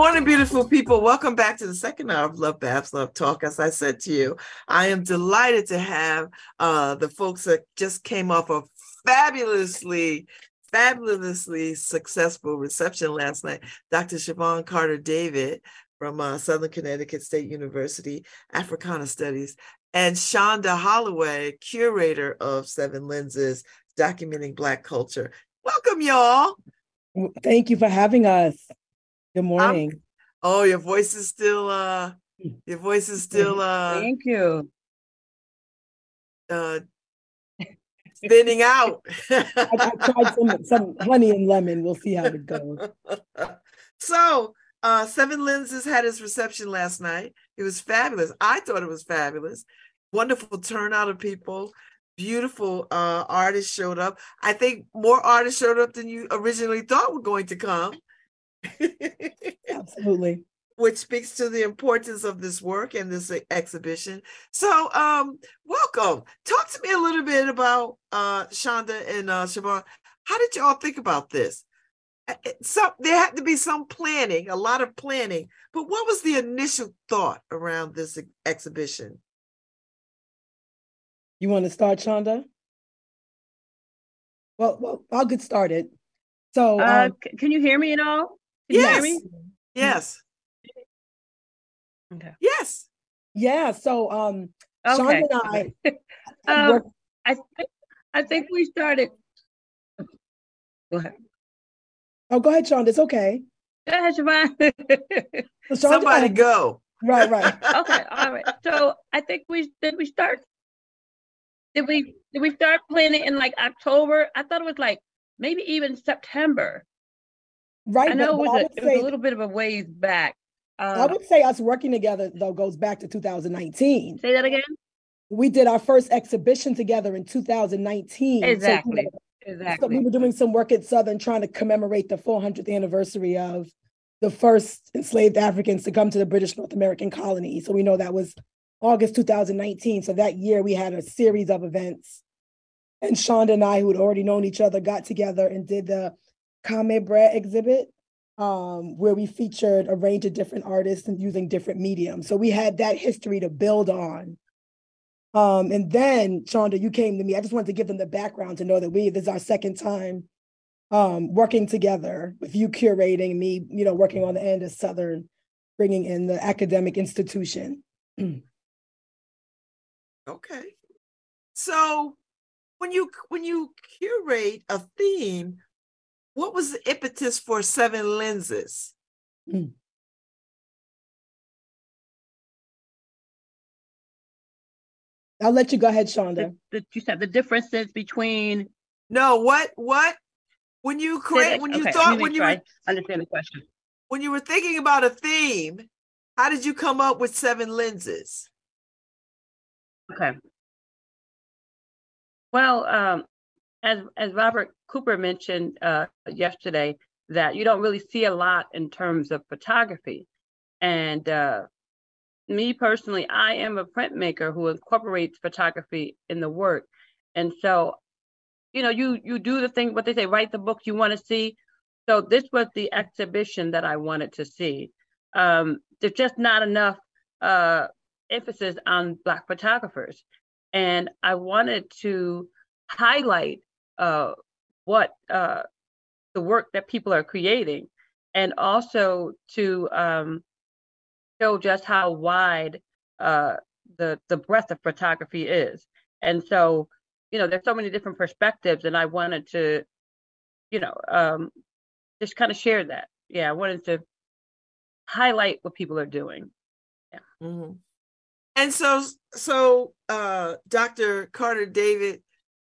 Morning, beautiful people. Welcome back to the second hour of Love Babz Love Talk. As I said to you, I am delighted to have uh, the folks that just came off a fabulously, fabulously successful reception last night. Dr. Siobhan Carter-David from uh, Southern Connecticut State University, Africana Studies, and Shaunda Halloway, curator of Seven Lenses, documenting Black culture. Welcome, y'all. Thank you for having us. Good morning. I'm, oh, your voice is still uh your voice is still uh thank you. Uh spinning out. I, I, tried some, some honey and lemon. We'll see how it goes. So uh Seven Lenses had his reception last night. It was fabulous. I thought it was fabulous. Wonderful turnout of people beautiful uh, artists showed up. I think more artists showed up than you originally thought were going to come. Absolutely. Which speaks to the importance of this work and this exhibition. So, um, welcome. Talk to me a little bit about uh, Shaunda and uh, Siobhan. How did y'all think about this? So there had to be some planning, a lot of planning. But what was the initial thought around this exhibition? You want to start, Shaunda? Well, well, I'll get started. So, uh, um, can you hear me at all? Can yes. Yes. Okay. Yes. Yeah. So, um, okay. Shaunda and I. um, I think I think we started. Go ahead. Oh, go ahead, Sean. It's okay. Go ahead, Siobhan. Somebody go. Right, right. okay, all right. So I think we did we start did we did we start planning in like October? I thought it was like maybe even September. Right. I know it, was a, it was a little bit of a ways back. Uh, I would say us working together though goes back to 2019. Say that again. We did our first exhibition together in 2019. Exactly. So, exactly. So we were doing some work at Southern trying to commemorate the 400th anniversary of the first enslaved Africans to come to the British North American colony. So we know that was August 2019. So that year we had a series of events. And Shaunda and I, who had already known each other, got together and did the Kame Bread exhibit, um, where we featured a range of different artists and using different mediums. So we had that history to build on. Um, and then Shaunda, you came to me. I just wanted to give them the background to know that we this is our second time um, working together with you curating me, you know, working on the end of Southern, bringing in the academic institution. Okay. So when you when you curate a theme, what was the impetus for seven lenses? Mm. I'll let you go ahead, Shaunda. The, the, you said the differences between. No, what what when you create when you okay, thought when you were, understand the question when you were thinking about a theme, how did you come up with seven lenses? Okay. Well, um, as as Robert Cooper mentioned uh, yesterday, that you don't really see a lot in terms of photography, and uh, me personally, I am a printmaker who incorporates photography in the work, and so, you know, you you do the thing what they say, write the book you want to see. So this was the exhibition that I wanted to see. Um, there's just not enough uh, emphasis on Black photographers. And I wanted to highlight uh, what uh, the work that people are creating and also to um, show just how wide uh, the, the breadth of photography is. And so, you know, there's so many different perspectives, and I wanted to, you know, um, just kind of share that. Yeah, I wanted to highlight what people are doing. Yeah. Mm-hmm. And so, so uh, Dr. Carter-David,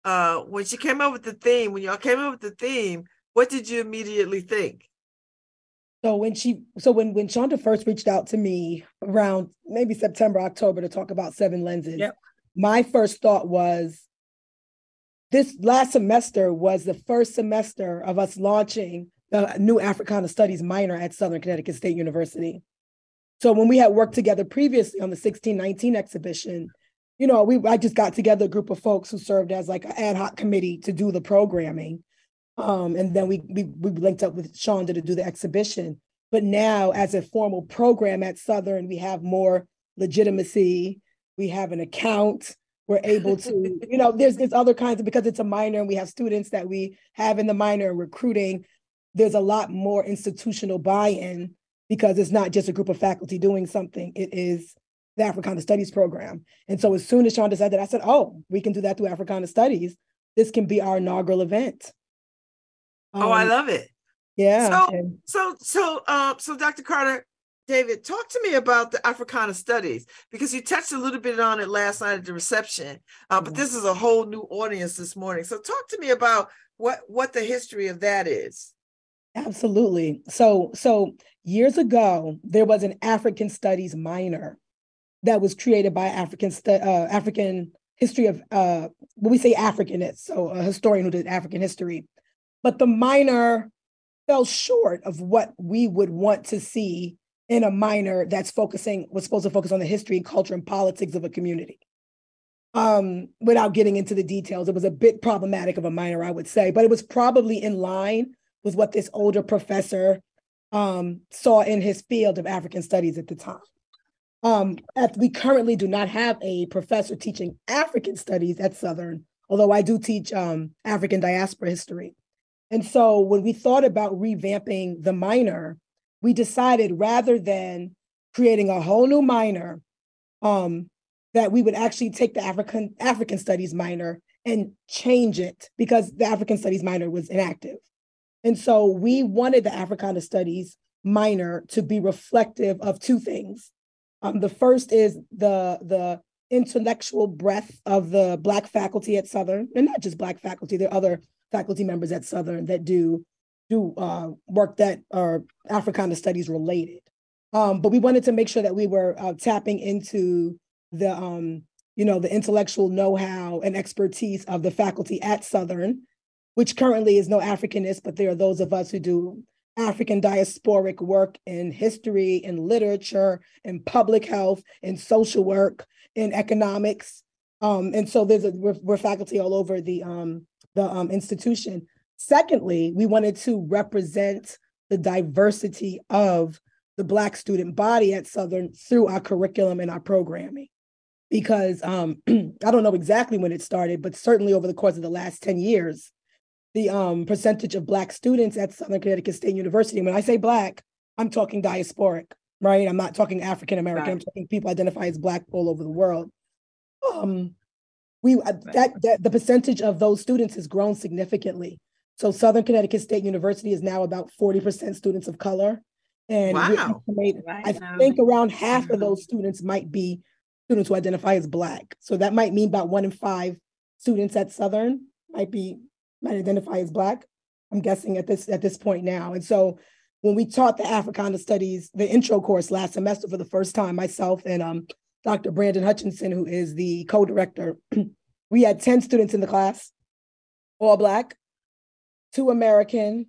uh, when she came up with the theme, when y'all came up with the theme, what did you immediately think? So when she, so when when Shaunda first reached out to me around maybe September, October to talk about seven lenses, yep. my first thought was, this last semester was the first semester of us launching the new Africana Studies minor at Southern Connecticut State University. So when we had worked together previously on the 1619 exhibition, you know, we I just got together a group of folks who served as like an ad hoc committee to do the programming. Um, and then we, we we linked up with Shaunda to do the exhibition. But now, as a formal program at Southern, we have more legitimacy. We have an account. We're able to, you know, there's there's other kinds of because it's a minor and we have students that we have in the minor and recruiting. There's a lot more institutional buy-in because it's not just a group of faculty doing something. It is the Africana Studies program. And so as soon as Sean decided, that, I said, oh, we can do that through Africana Studies. This can be our inaugural event. Um, oh, I um, love it. Yeah. So, and, so, so, uh, so, Dr. Carter, David, talk to me about the Africana Studies because you touched a little bit on it last night at the reception, uh, but mm-hmm. this is a whole new audience this morning. So, talk to me about what what the history of that is. Absolutely. So, so years ago, there was an African Studies minor that was created by African uh, African history of uh, when we say Africanist, so a historian who did African history, but the minor fell short of what we would want to see in a minor that's focusing was supposed to focus on the history, and culture, and politics of a community. Um, without getting into the details, it was a bit problematic of a minor, I would say, but it was probably in line with what this older professor um, saw in his field of African studies at the time. Um, at, we currently do not have a professor teaching African studies at Southern, although I do teach um, African diaspora history. And so when we thought about revamping the minor, we decided rather than creating a whole new minor, um, that we would actually take the African African studies minor and change it because the African studies minor was inactive. And so we wanted the Africana studies minor to be reflective of two things. Um, the first is the the intellectual breadth of the Black faculty at Southern, and not just Black faculty, there are other faculty members at Southern that do do uh, work that are Africana studies related. Um, but we wanted to make sure that we were uh, tapping into the um, you know the intellectual know-how and expertise of the faculty at Southern, which currently is no Africanist, but there are those of us who do African diasporic work in history, in literature, in public health, in social work, in economics. Um, and so there's a, we're, we're, faculty all over the um, the um, institution. Secondly, we wanted to represent the diversity of the Black student body at Southern through our curriculum and our programming. Because um, I don't know exactly when it started, but certainly over the course of the last 10 years, the um, percentage of Black students at Southern Connecticut State University, when I say Black, I'm talking diasporic, right? I'm not talking African American, right. I'm talking people identify as Black all over the world. Um, we uh, that, that the percentage of those students has grown significantly. So Southern Connecticut State University is now about 40% students of color. And wow. I think around half of those students might be students who identify as Black. So that might mean about one in five students at Southern might be might identify as Black. I'm guessing at this at this point now. And so when we taught the Africana Studies, the intro course last semester for the first time, myself and um, Dr. Brandon Hutchinson, who is the co-director, we had 10 students in the class, all Black, two American,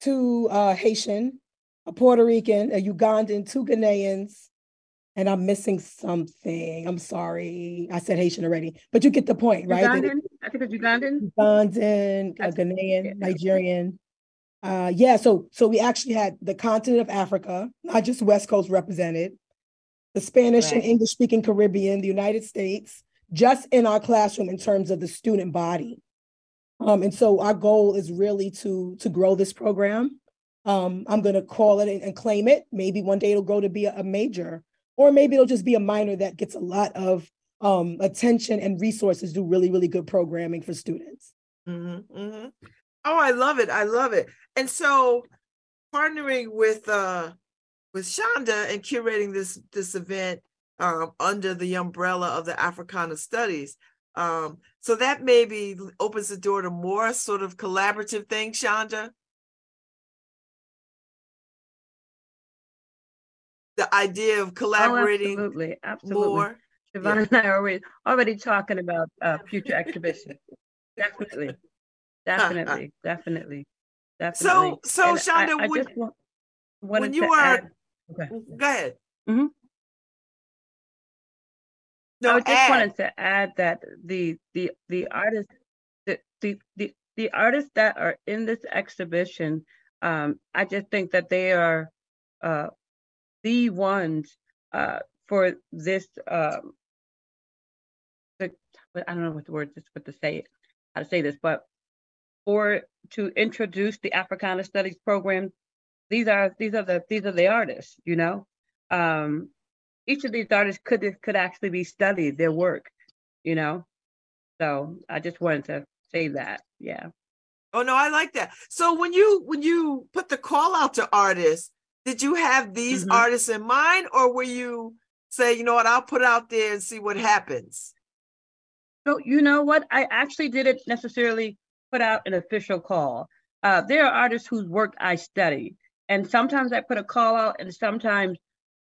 two uh, Haitian, a Puerto Rican, a Ugandan, two Ghanaians, and I'm missing something. I'm sorry. I said Haitian already, but you get the point, right? Ugandan? Think it's Ugandan. Ugandan, a Ghanaian, Nigerian. Uh, yeah, so so we actually had the continent of Africa, not just West Coast represented, the Spanish right. and English speaking Caribbean, the United States, just in our classroom in terms of the student body. Um, and so our goal is really to to grow this program. Um, I'm going to call it and, and, claim it. Maybe one day it'll grow to be a, a, major, or maybe it'll just be a minor that gets a lot of um, attention and resources. Do really really good programming for students. Mm-hmm, mm-hmm. Oh, I love it! I love it. And so, partnering with uh, with Shaunda and curating this this event um, under the umbrella of the Africana Studies. Um, so that maybe opens the door to more sort of collaborative things, Shaunda. The idea of oh, collaborating oh, absolutely, absolutely. more. Siobhan yeah. and I are already, already talking about uh, future exhibitions. definitely, definitely, definitely, definitely. So, so and Shaunda, I, I when, want, when you were, add, okay. go ahead. Mm-hmm. No, I just add. wanted to add that the the the artists the the the, the artists that are in this exhibition, um, I just think that they are uh, the ones uh, for this. Um, I don't know what the word is, what to say how to say this, but for to introduce the Africana Studies program, these are these are the these are the artists. You know, um, each of these artists could could actually be studied their work. You know, so I just wanted to say that. Yeah. Oh no, I like that. So when you when you put the call out to artists, did you have these mm-hmm. artists in mind, or were you say, you know what, I'll put out there and see what happens? So you know what, I actually didn't necessarily put out an official call. Uh, there are artists whose work I study, and sometimes I put a call out, and sometimes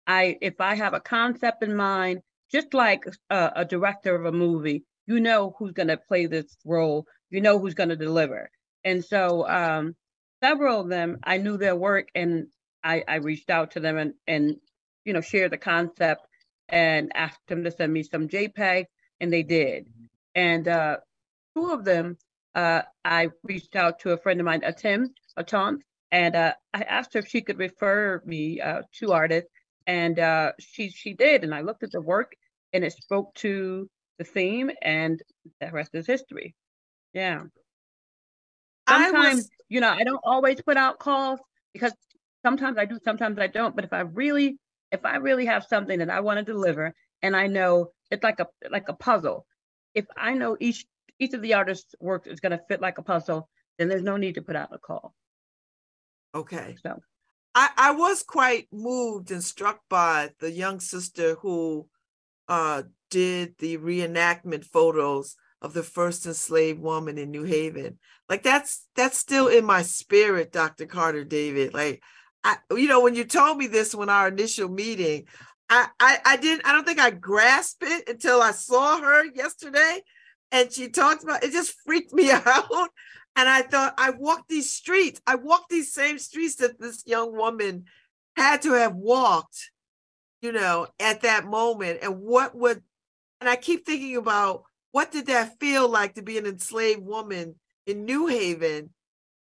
I, if I have a concept in mind, just like a, a director of a movie, you know who's going to play this role, you know who's going to deliver. And so um, several of them, I knew their work and I, I reached out to them and, and, you know, shared the concept and asked them to send me some JPEG and they did. And uh, two of them, uh, I reached out to a friend of mine, Atim, Aton, and uh, I asked her if she could refer me uh, to artists and uh, she she did and i looked at the work and it spoke to the theme and the rest is history. Yeah. Sometimes was... you know i don't always put out calls because sometimes i do sometimes i don't but if i really if i really have something that i want to deliver and i know it's like a like a puzzle if i know each each of the artists work is going to fit like a puzzle then there's no need to put out a call okay so I, I was quite moved and struck by the young sister who uh, did the reenactment photos of the first enslaved woman in New Haven. Like that's that's still in my spirit, Dr. Carter-David. Like I, you know, when you told me this when our initial meeting, I, I I didn't I don't think I grasped it until I saw her yesterday and she talked about it just freaked me out and I thought, I walked these streets. I walked these same streets that this young woman had to have walked, you know, at that moment. And what would, and I keep thinking about what did that feel like to be an enslaved woman in New Haven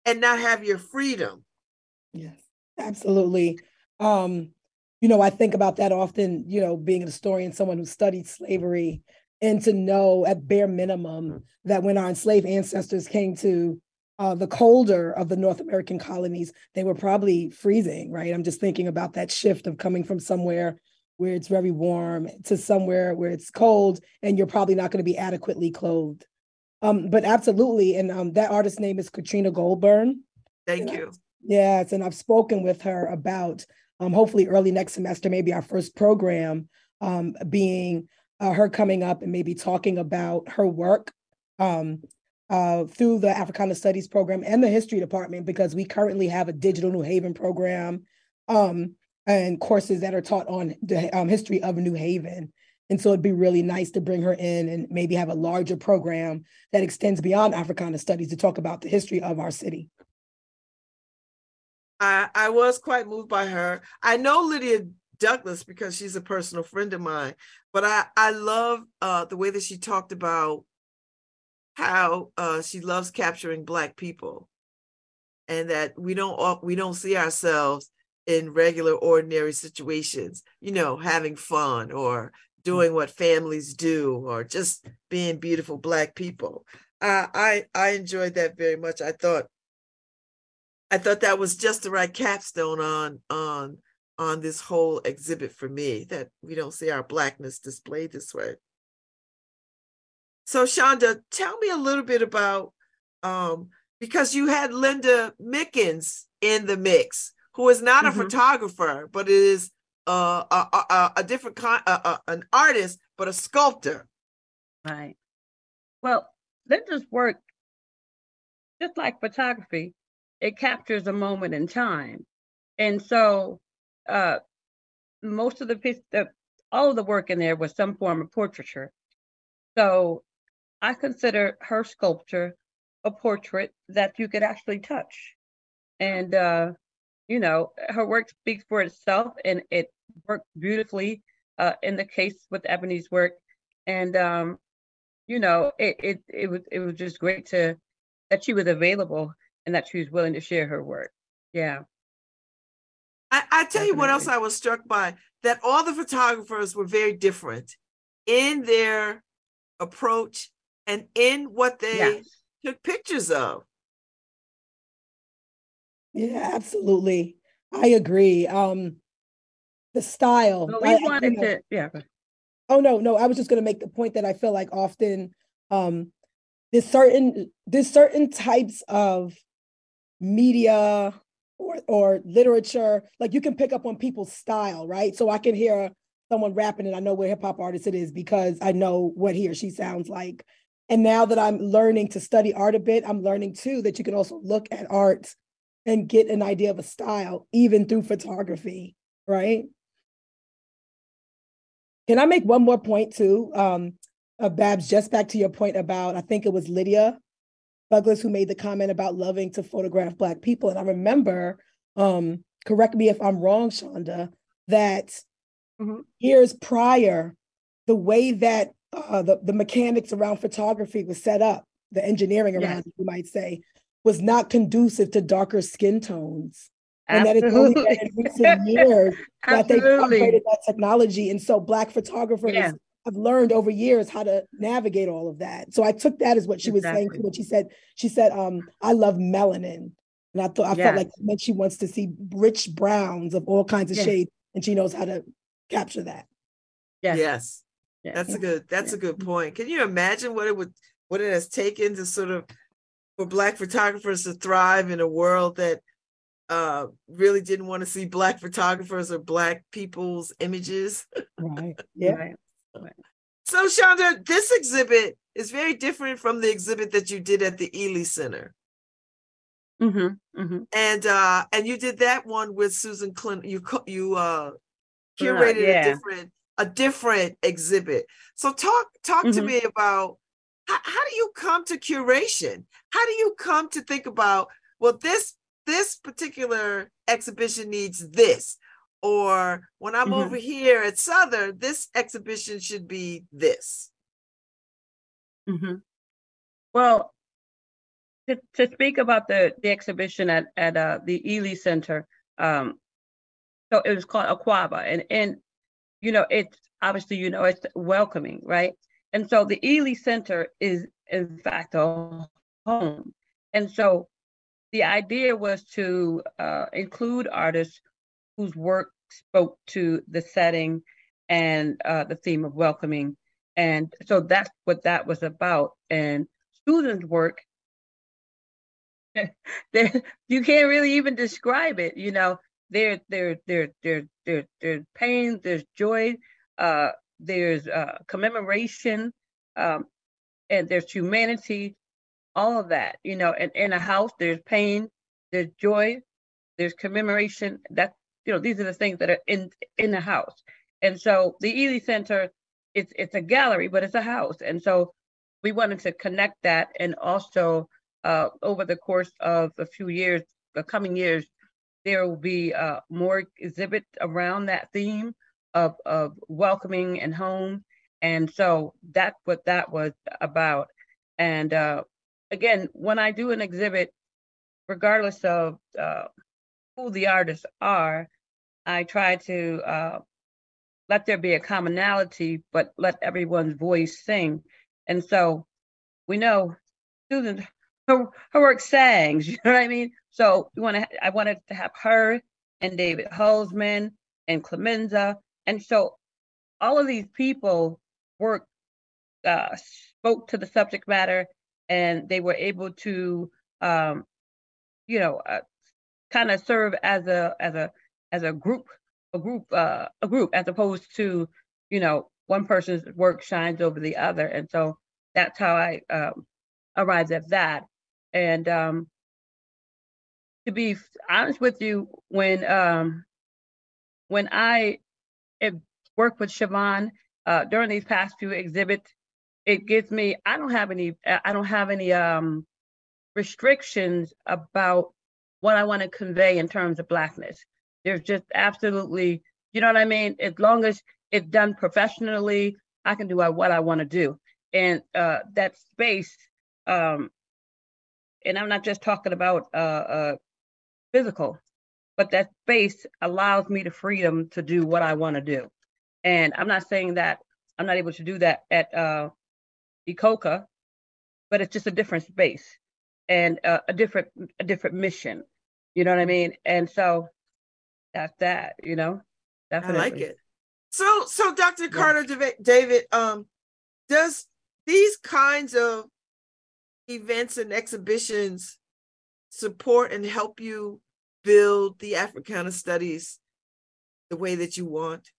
and not have your freedom? Yes, absolutely. Um, you know, I think about that often, you know, being a historian, someone who studied slavery and to know at bare minimum that when our enslaved ancestors came to uh, the colder of the North American colonies, they were probably freezing, right? I'm just thinking about that shift of coming from somewhere where it's very warm to somewhere where it's cold and you're probably not going to be adequately clothed. Um, but absolutely. And um, that artist's name is Katrina Goldburn. Thank you. yes. And I've spoken with her about um, hopefully early next semester, maybe our first program um, being uh, her coming up and maybe talking about her work um, uh, through the Africana Studies program and the History Department, because we currently have a digital New Haven program um, and courses that are taught on the um, history of New Haven. And so it'd be really nice to bring her in and maybe have a larger program that extends beyond Africana Studies to talk about the history of our city. I, I was quite moved by her. I know Lydia Douglas because she's a personal friend of mine. But I I love uh, the way that she talked about how uh, she loves capturing Black people, and that we don't we don't see ourselves in regular ordinary situations. You know, having fun or doing what families do or just being beautiful Black people. Uh, I I enjoyed that very much. I thought I thought that was just the right capstone on on on this whole exhibit for me that we don't see our blackness displayed this way. So Shaunda, tell me a little bit about um, because you had Linda Mickens in the mix, who is not mm-hmm. a photographer, but is uh, a, a, a, different kind, an artist, but a sculptor. Right. Well, Linda's work, just like photography, it captures a moment in time. And so uh, most of the, the all of the work in there was some form of portraiture. So I consider her sculpture a portrait that you could actually touch. And, uh, you know, her work speaks for itself and it worked beautifully uh, in the case with Ebony's work. And, um, you know, it, it, it, was, it was just great to, that she was available and that she was willing to share her work. Yeah. I, I tell you what else I was struck by that all the photographers were very different in their approach and in what they yes. took pictures of. Yeah, absolutely. I agree. Um the style. we I, wanted I, to, yeah. Oh no, no, I was just gonna make the point that I feel like often um there's certain there's certain types of media or or literature, like you can pick up on people's style, right? So I can hear someone rapping and I know what hip hop artist it is because I know what he or she sounds like. And now that I'm learning to study art a bit, I'm learning too that you can also look at art and get an idea of a style even through photography, right? Can I make one more point too? Um, uh, Babz, just back to your point about, I think it was Lydia Douglas who made the comment about loving to photograph Black people. And I remember, um, correct me if I'm wrong, Shaunda, that mm-hmm. years prior, the way that uh, the, the mechanics around photography was set up, the engineering around yes. it, you might say, was not conducive to darker skin tones. And that it's only in recent years that they upgraded that technology. And so Black photographers yeah. Have learned over years how to navigate all of that. So I took that as what she exactly. was saying when she said, she said, um, I love melanin. And I thought I felt like meant she wants to see rich browns of all kinds of shades, and she knows how to capture that. Yes. Yes. That's a good that's a good point. Can you imagine what it would what it has taken to sort of for black photographers to thrive in a world that uh, really didn't want to see black photographers or black people's images. Right. Yeah. right. So Shaunda, this exhibit is very different from the exhibit that you did at the Ely Center. Mm-hmm, mm-hmm. And uh, and you did that one with Susan Clinton. You you uh, curated yeah. a different a different exhibit. So talk talk mm-hmm. to me about how, how do you come to curation? How do you come to think about well this this particular exhibition needs this or when i'm mm-hmm. over here at southern this exhibition should be this mm-hmm. well to, to speak about the, the exhibition at, at uh, the ely center um, so it was called Akwaaba and and you know it's obviously you know it's welcoming right and so the ely center is in fact a home and so the idea was to uh, include artists whose work spoke to the setting and uh, the theme of welcoming. And so that's what that was about. And Susan's work, you can't really even describe it. You know, there, there, there, there, there, there's pain, there's joy, uh, there's uh, commemoration, um, and there's humanity, all of that, you know, and in a house, there's pain, there's joy, there's commemoration. That you know, these are the things that are in in the house. And so the Ely Center, it's it's a gallery, but it's a house. And so we wanted to connect that and also uh, over the course of a few years, the coming years, there will be uh, more exhibits around that theme of, of welcoming and home. And so that's what that was about. And uh, again, when I do an exhibit, regardless of uh, who the artists are, I try to uh, let there be a commonality, but let everyone's voice sing. And so we know Susan, her, her work sangs, you know what I mean? So we want to, I wanted to have her and David Hulsman and Clemenza. And so all of these people work, uh, spoke to the subject matter and they were able to, um, you know, uh, kind of serve as a as a as a group, a group, uh, a group, as opposed to, you know, one person's work shines over the other, and so that's how I um, arrived at that. And um, to be honest with you, when um, when I work with Siobhan uh, during these past few exhibits, it gives me i don't have any i don't have any um restrictions about what i want to convey in terms of blackness there's just absolutely you know what i mean as long as it's done professionally i can do what i want to do and uh that space um and i'm not just talking about uh uh physical but that space allows me the freedom to do what I want to do. And I'm not saying that I'm not able to do that at uh, Ecoca, but it's just a different space and uh, a different a different mission. You know what I mean? And so that's that. You know, definitely. I like it. So, so Dr. Carter yeah. David, um, does these kinds of events and exhibitions support and help you build the Africana studies the way that you want?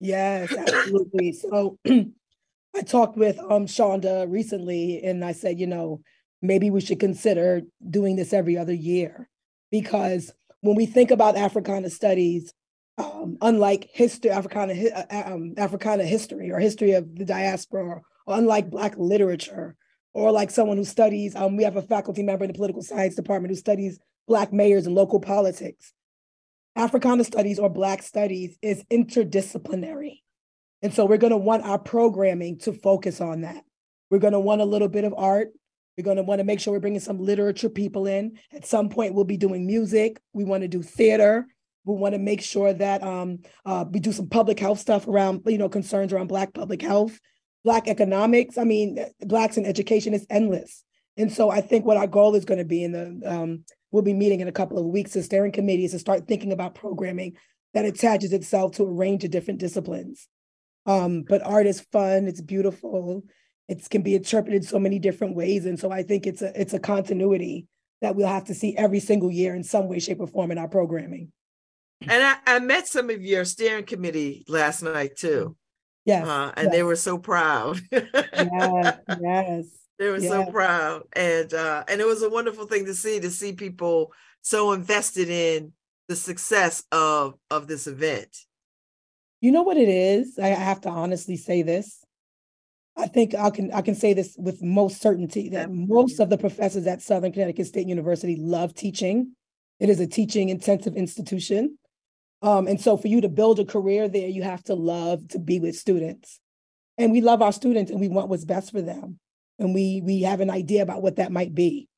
Yes, absolutely. so I talked with um Shaunda recently and I said, you know, maybe we should consider doing this every other year because when we think about Africana studies, um, unlike history, Africana, uh, uh, um, Africana history or history of the diaspora, or unlike Black literature, or like someone who studies, um, we have a faculty member in the political science department who studies Black mayors and local politics. Africana studies or Black studies is interdisciplinary. And so we're going to want our programming to focus on that. We're going to want a little bit of art. We're going to want to make sure we're bringing some literature people in. At some point, we'll be doing music. We want to do theater. We want to make sure that um, uh, we do some public health stuff around, you know, concerns around Black public health, Black economics. I mean, Blacks in education is endless. And so I think what our goal is going to be in the, um, we'll be meeting in a couple of weeks, the steering committee is to start thinking about programming that attaches itself to a range of different disciplines. Um, but art is fun, it's beautiful, it can be interpreted so many different ways. And so I think it's a it's a continuity that we'll have to see every single year in some way, shape, or form in our programming. And I, I met some of your steering committee last night too. Yes. Uh, and yes. they were so proud. yes, yes. They were yes. so proud. And uh, and it was a wonderful thing to see to see people so invested in the success of of this event. You know what it is? I have to honestly say this. I think I can I can say this with most certainty that most of the professors at Southern Connecticut State University love teaching. It is a teaching intensive institution. Um, and so for you to build a career there, you have to love to be with students. And we love our students and we want what's best for them. And we we have an idea about what that might be.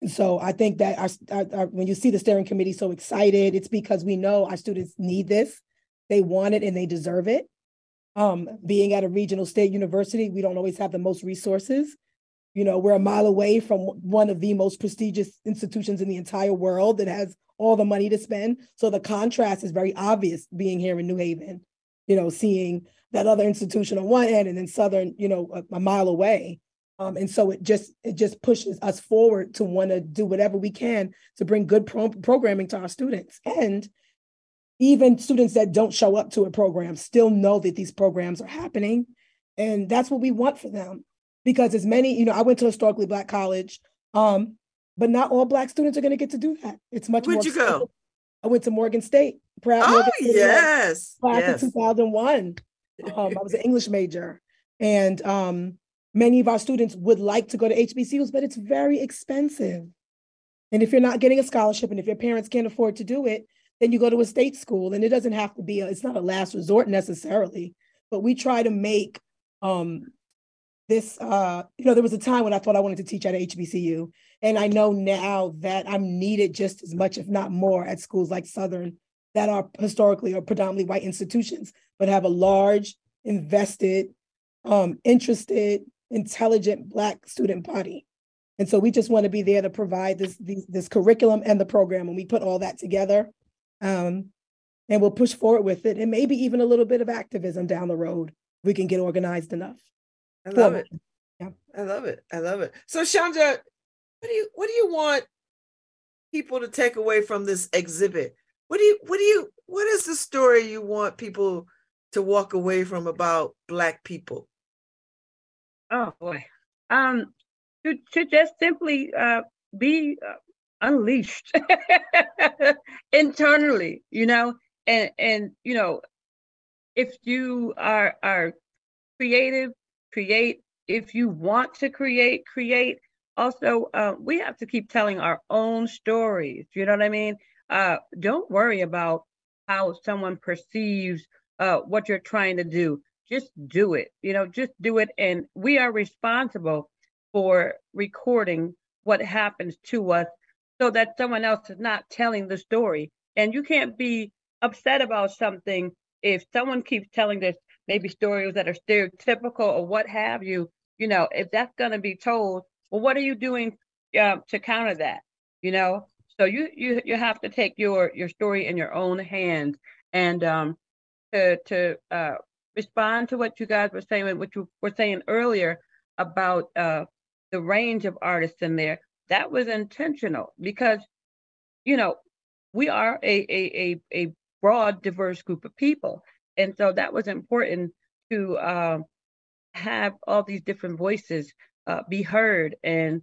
And so I think that our, our, our, when you see the steering committee so excited, it's because we know our students need this. They want it and they deserve it. Um, being at a regional state university, we don't always have the most resources. You know, we're a mile away from one of the most prestigious institutions in the entire world that has all the money to spend. So the contrast is very obvious being here in New Haven, you know, seeing that other institution on one end and then Southern, you know, a, a mile away. Um, and so it just it just pushes us forward to want to do whatever we can to bring good pro- programming to our students and even students that don't show up to a program still know that these programs are happening. And that's what we want for them. Because as many, you know, I went to a historically black college, um, but not all black students are going to get to do that. It's much Where'd more. you go? I went to Morgan State. Proud oh, Morgan State yes. Class yes. in 2001. Um, I was an English major. And um, many of our students would like to go to HBCUs, but it's very expensive. And if you're not getting a scholarship and if your parents can't afford to do it, then you go to a state school and it doesn't have to be a, it's not a last resort necessarily but we try to make um, this uh, you know there was a time when i thought i wanted to teach at hbcu and i know now that i'm needed just as much if not more at schools like southern that are historically or predominantly white institutions but have a large invested um, interested intelligent black student body. And so we just want to be there to provide this, this, this curriculum and the program and we put all that together um, and we'll push forward with it, and maybe even a little bit of activism down the road. We can get organized enough. I love it. Yeah. I love it. I love it. So, Shaunda, what do you what do you want people to take away from this exhibit? What do you what do you what is the story you want people to walk away from about Black people? Oh boy, um, to to just simply uh, be uh, unleashed internally, you know, and and you know, if you are are creative, create. If you want to create, create. Also, uh, we have to keep telling our own stories. You know what I mean? Uh, don't worry about how someone perceives uh, what you're trying to do. Just do it. You know, just do it. And we are responsible for recording what happens to us so that someone else is not telling the story And you can't be upset about something if someone keeps telling this maybe stories that are stereotypical or what have you, you know, if that's going to be told, well, what are you doing uh, to counter that? You know, so you you you have to take your your story in your own hands and um to to uh respond to what you guys were saying, what you were saying earlier about uh the range of artists in there. That was intentional because you know we are a a a, a broad, diverse group of people, and so that was important to uh, have all these different voices uh, be heard and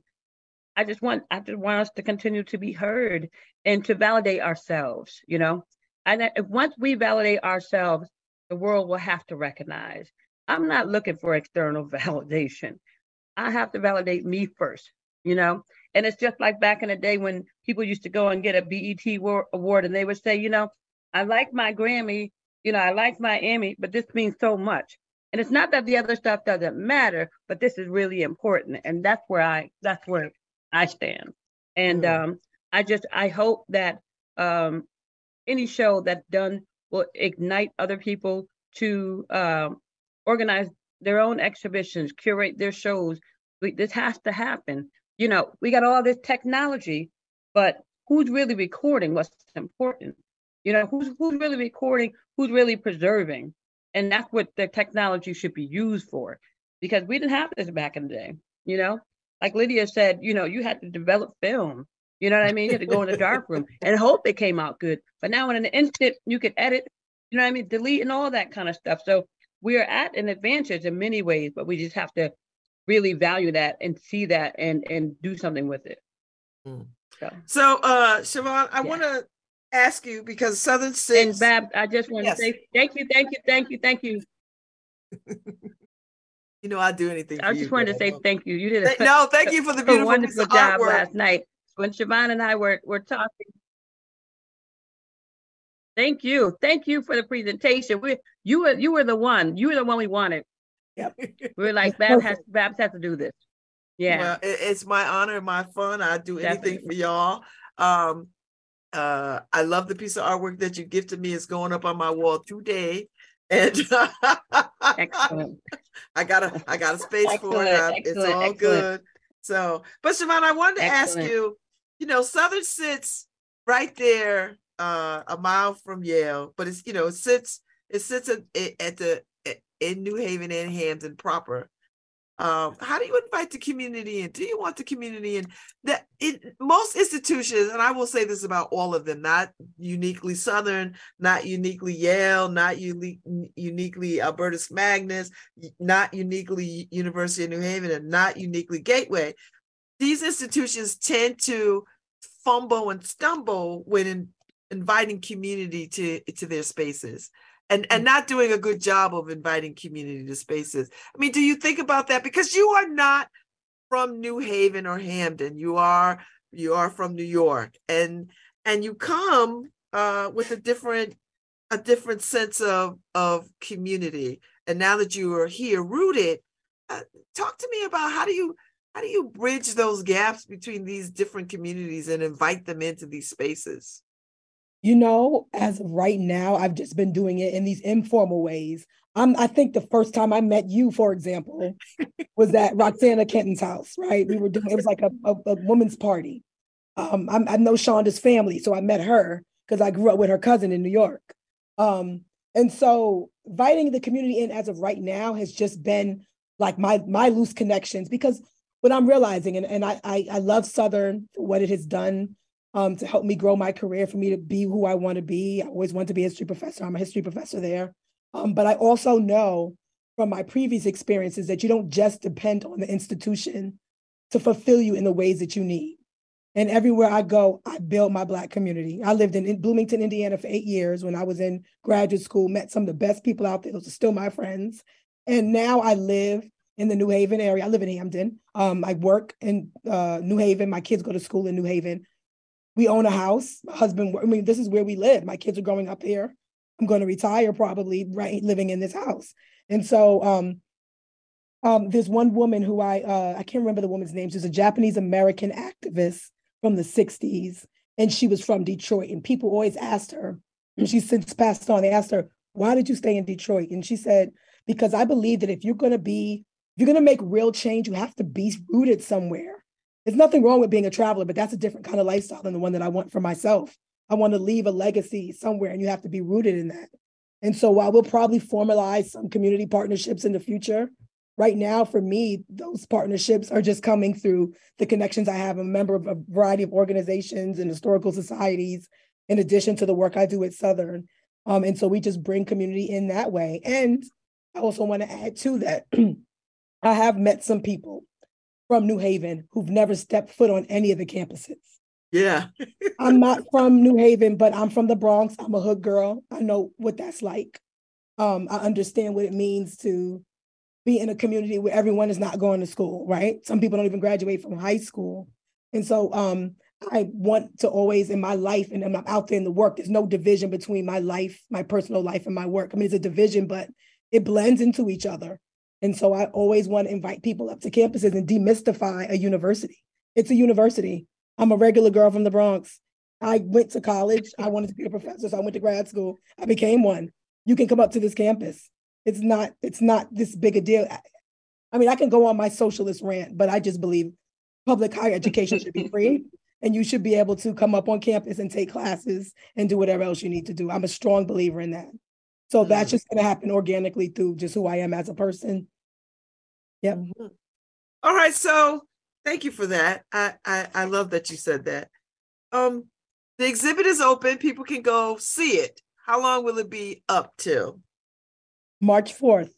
I just want I just want us to continue to be heard and to validate ourselves, you know. And once we validate ourselves, the world will have to recognize. I'm not looking for external validation. I have to validate me first, you know. And it's just like back in the day when people used to go and get a BET award and they would say, you know, I like my Grammy, you know, I like my Emmy, but this means so much. And it's not that the other stuff doesn't matter, but this is really important. And that's where I that's where I stand. And mm. um, I just I hope that um, any show that's done will ignite other people to um, organize their own exhibitions, curate their shows. We, this has to happen. You know, we got all this technology, but who's really recording what's important? You know, who's who's really recording? Who's really preserving? And that's what the technology should be used for, because we didn't have this back in the day. You know, like Lydia said, you know, you had to develop film. You know what I mean? You had to go in the dark room and hope it came out good. But now in an instant, you could edit, you know what I mean? Delete and all that kind of stuff. So we are at an advantage in many ways, but we just have to really value that and see that and and do something with it. Mm. So, so uh Siobhan, I yeah. want to ask you because Southern Six and Bab, I just want yes. to say thank you, thank you, thank you, thank you. You know, I'd do anything. I just you, wanted to say thank you. You did a, no, thank you for the beautiful wonderful job last night when Siobhan and I were were talking. Thank you, thank you for the presentation. We you were you were the one. You were the one we wanted. Yep. We're like Babz has Babz has to do this. Yeah. Well, it, it's my honor and my fun. I do anything Definitely. for y'all. Um, uh, I love the piece of artwork that you gifted me. It's going up on my wall today and excellent. I got a I got a space excellent, for it. It's all excellent. good. So, but Siobhan, I wanted to excellent. ask you. You know, Southern sits right there, uh, a mile from Yale, but it's you know it sits it sits at, at the in New Haven and Hamden proper. Um, how do you invite the community in? Do you want the community in? That in most institutions, and I will say this about all of them, not uniquely Southern, not uniquely Yale, not unique, uniquely Albertus Magnus, not uniquely University of New Haven, and not uniquely Gateway. These institutions tend to fumble and stumble when in, inviting community to, to their spaces and and mm. not doing a good job of inviting community to spaces. I mean, do you think about that because you are not from New Haven or Hamden. You are you are from New York and and you come uh, with a different a different sense of of community. And now that you are here rooted, uh, talk to me about how do you how do you bridge those gaps between these different communities and invite them into these spaces? You know, as of right now, I've just been doing it in these informal ways. I'm, I think the first time I met you, for example, was at Roxana Kenton's house, right? We were doing, it was like a, a, a woman's party. Um, I, I know Shaunda's family, so I met her because I grew up with her cousin in New York. Um, and so inviting the community in as of right now has just been like my my loose connections because what I'm realizing, and, and I, I, I love Southern what it has done um, to help me grow my career, for me to be who I want to be. I always wanted to be a history professor. I'm a history professor there. Um, but I also know from my previous experiences that you don't just depend on the institution to fulfill you in the ways that you need. And everywhere I go, I build my Black community. I lived in, in Bloomington, Indiana for eight years when I was in graduate school, met some of the best people out there. Those are still my friends. And now I live in the New Haven area. I live in Hamden. Um, I work in uh, New Haven. My kids go to school in New Haven we own a house. My husband, I mean, this is where we live. My kids are growing up here. I'm going to retire probably right living in this house. And so um, um, there's one woman who I uh, I can't remember the woman's name. She's a Japanese American activist from the 60s. and she was from Detroit. And people always asked her, and she's since passed on, they asked her, why did you stay in Detroit? And she said, because I believe that if you're going to be, if you're going to make real change, you have to be rooted somewhere. There's nothing wrong with being a traveler, but that's a different kind of lifestyle than the one that I want for myself. I want to leave a legacy somewhere, and you have to be rooted in that. And so while we'll probably formalize some community partnerships in the future, right now for me, those partnerships are just coming through the connections I have. I'm a member of a variety of organizations and historical societies, in addition to the work I do at Southern. Um, and so we just bring community in that way. And I also want to add to that, I have met some people from New Haven who've never stepped foot on any of the campuses. Yeah. I'm not from New Haven, but I'm from the Bronx. I'm a hood girl. I know what that's like. Um, I understand what it means to be in a community where everyone is not going to school, right? Some people don't even graduate from high school. And so um, I want to always in my life, and I'm out there in the work, there's no division between my life, my personal life, and my work. I mean, it's a division, but it blends into each other. And so I always want to invite people up to campuses and demystify a university. It's a university. I'm a regular girl from the Bronx. I went to college. I wanted to be a professor, so I went to grad school. I became one. You can come up to this campus. It's not. It's not this big a deal. I mean, I can go on my socialist rant, but I just believe public higher education should be free, and you should be able to come up on campus and take classes and do whatever else you need to do. I'm a strong believer in that. So mm-hmm. that's just going to happen organically through just who I am as a person. Yeah. Mm-hmm. All right. So Thank you for that. I, I, I love that you said that. Um, the exhibit is open. People can go see it. How long will it be up till? March 4th.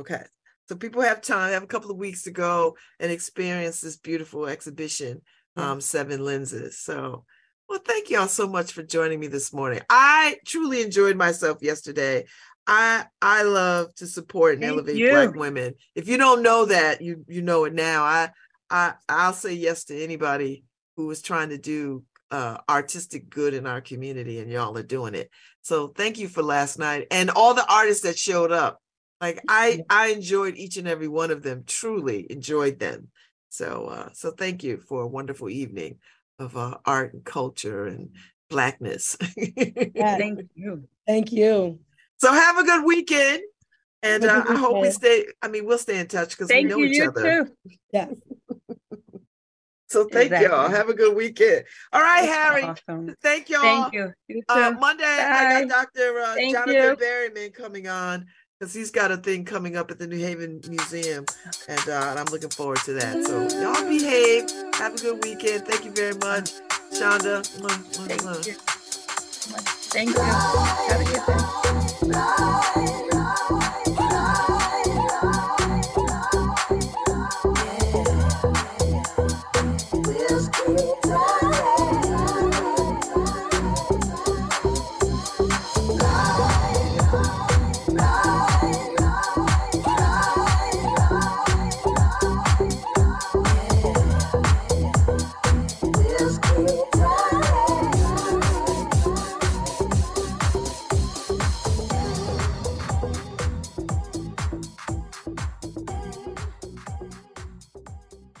Okay. So people have time, have a couple of weeks to go and experience this beautiful exhibition, um, Seven Lenses. So, well, thank y'all so much for joining me this morning. I truly enjoyed myself yesterday. I I love to support and thank elevate you. Black women. If you don't know that, you you know it now. I I I'll say yes to anybody who is trying to do uh, artistic good in our community, and y'all are doing it. So thank you for last night and all the artists that showed up. Like I I enjoyed each and every one of them. Truly enjoyed them. So uh, so thank you for a wonderful evening of uh, art and culture and blackness. yeah, thank you. Thank you. So have a good weekend. And uh, I hope we stay. I mean, we'll stay in touch because we know you, each other. Too. Yeah. So thank exactly. y'all. Have a good weekend. All right, That's Harry. Awesome. Thank y'all. Thank you. you uh, Monday, Bye. I got Dr. Uh, Jonathan you. Berryman coming on because he's got a thing coming up at the New Haven Museum, and, uh, and I'm looking forward to that. So y'all behave. Have a good weekend. Thank you very much, Shaunda. Thank you. Thank you. Have a good day.